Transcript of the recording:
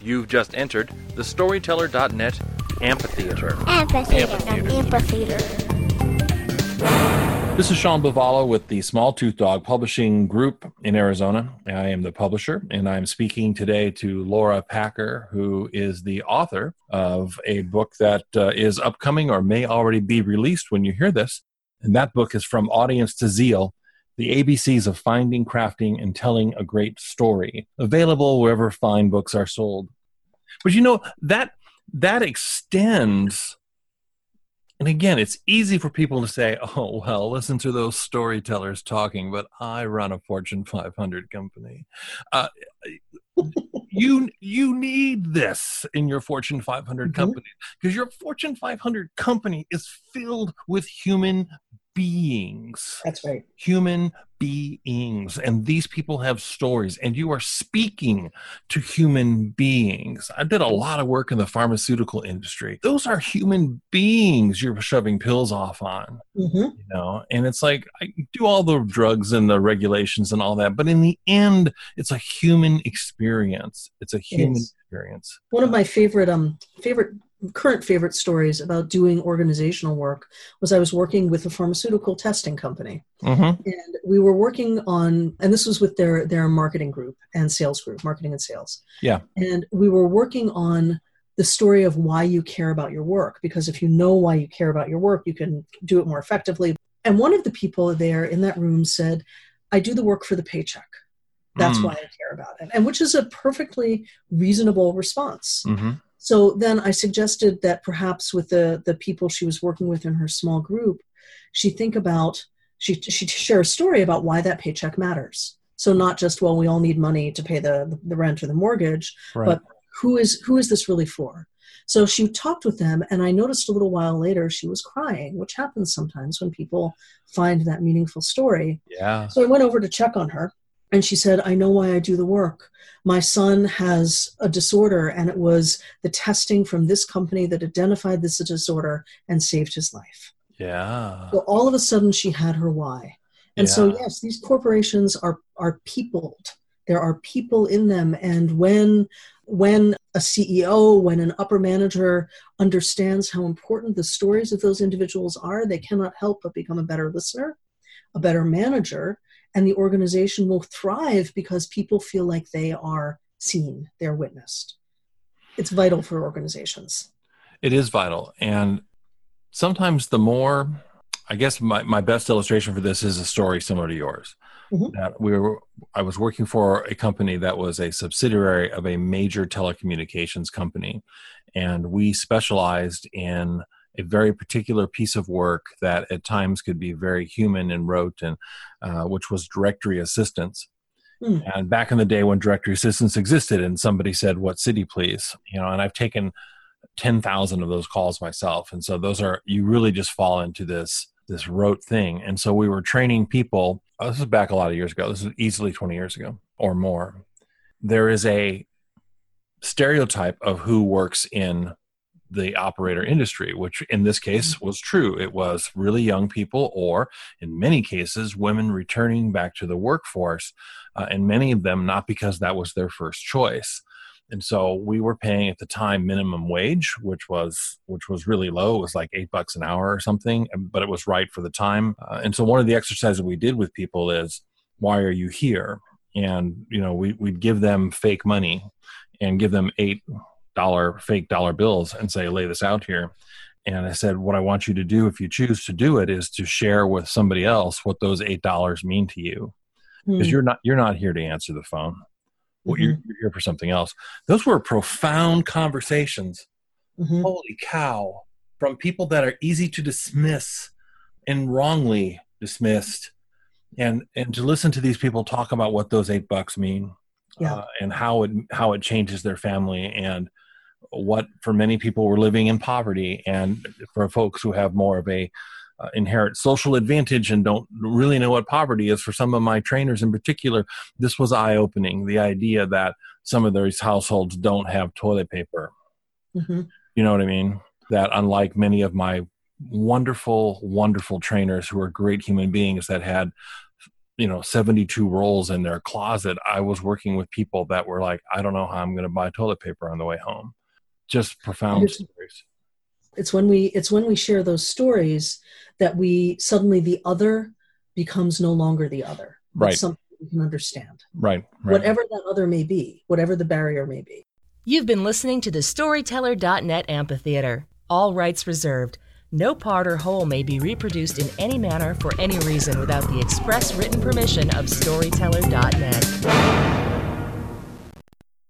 You've just entered the Storyteller.net Amphitheater. Amphitheater. Amphitheater. Amphitheater. This is Sean Buvala with the Small Tooth Dog Publishing Group in Arizona. I am the publisher, and I'm speaking today to Laura Packer, who is the author of a book that uh, is upcoming or may already be released when you hear this. And that book is From Audience to Zeal The ABCs of Finding, Crafting, and Telling a Great Story. Available wherever fine books are sold. But you know, that that extends and again, it's easy for people to say, oh, well, listen to those storytellers talking, but I run a Fortune 500 company. Uh, you, you need this in your Fortune 500 Mm-hmm. company because your Fortune 500 company is filled with human beings. That's right. human beings. And these people have stories. And you are speaking to human beings. I did a lot of work in the pharmaceutical industry. Those are human beings you're shoving pills off on hmm you know? And it's like i do all the drugs and the regulations and all that but in the end it's a human experience. It's a human is. experience. One of my favorite um favorite current favorite stories about doing organizational work was I was working with a pharmaceutical testing company mm-hmm. and we were working on and this was with their their marketing group and sales group marketing and sales Yeah. and we were working on the story of why you care about your work because if you know why you care about your work you can do it more effectively and one of the people there in that room said i do the work for the paycheck that's Mm. why i care about it and which is a perfectly reasonable response Mm-hmm. So then I suggested that perhaps with the the people she was working with in her small group, she think about she she share a story about why that paycheck matters. So not just well, we all need money to pay the the rent or the mortgage, right but who is who is this really for? So she talked with them, and I noticed a little while later she was crying, which happens sometimes when people find that meaningful story. yeah So I went over to check on her, and she said, I know why I do the work. My son has a disorder, and it was the testing from this company that identified this disorder and saved his life. yeah So all of a sudden, she had her why. And so, yes, these corporations are, are peopled. There are people in them. And when, when a CEO, when an upper manager understands how important the stories of those individuals are, they cannot help but become a better listener, a better manager, and the organization will thrive because people feel like they are seen, they're witnessed. It's vital for organizations. It is vital. And sometimes the more, I guess my, my best illustration for this is a story similar to yours. Mhm. That we were, I was working for a company that was a subsidiary of a major telecommunications company. And we specialized in a very particular piece of work that at times could be very human and rote, and uh, which was directory assistance. Hmm. And back in the day when directory assistance existed, and somebody said, "What city, please?" You know, and I've taken 10,000 of those calls myself. And so those are, you really just fall into this, this rote thing. And so we were training people. oh, this is back a lot of years ago. This is easily 20 years ago or more. There is a stereotype of who works in the operator industry, which in this case was true. It was really young people, or in many cases, women returning back to the workforce, uh, and many of them not because that was their first choice. And so we were paying at the time minimum wage which was which was really low. It was like eight bucks an hour or something but it was right for the time. Uh, and so one of the exercises we did with people is why are you here? And you know we, we'd give them fake money and give them eight dollar fake dollar bills and say lay this out here. And i said what i want you to do if you choose to do it is to share with somebody else what those eight dollars mean to you. Because Hmm. you're not you're not here to answer the phone. Well, you're, you're here for something else. Those were profound conversations. Mhm. holy cow. From people that are easy to dismiss and wrongly dismissed. And and to listen to these people talk about what those eight bucks mean Yeah. uh, and how it how it changes their family and what for many people were living in poverty and for folks who have more of a uh, inherent social advantage and don't really know what poverty is for some of my trainers in particular this was eye opening the idea that some of those households don't have toilet paper Mhm. you know what I mean? That unlike many of my wonderful, wonderful trainers who are great human beings that had you know 72 rolls in their closet i was working with people that were like i don't know how i'm going to buy toilet paper on the way home just profound It's- stories it's when we it's when we share those stories that we suddenly the other becomes no longer the other but Right. something we can understand right right whatever that other may be whatever the barrier may be You've been listening to the Storyteller.net Amphitheater. All rights reserved. No part or whole may be reproduced in any manner for any reason without the express written permission of Storyteller.net.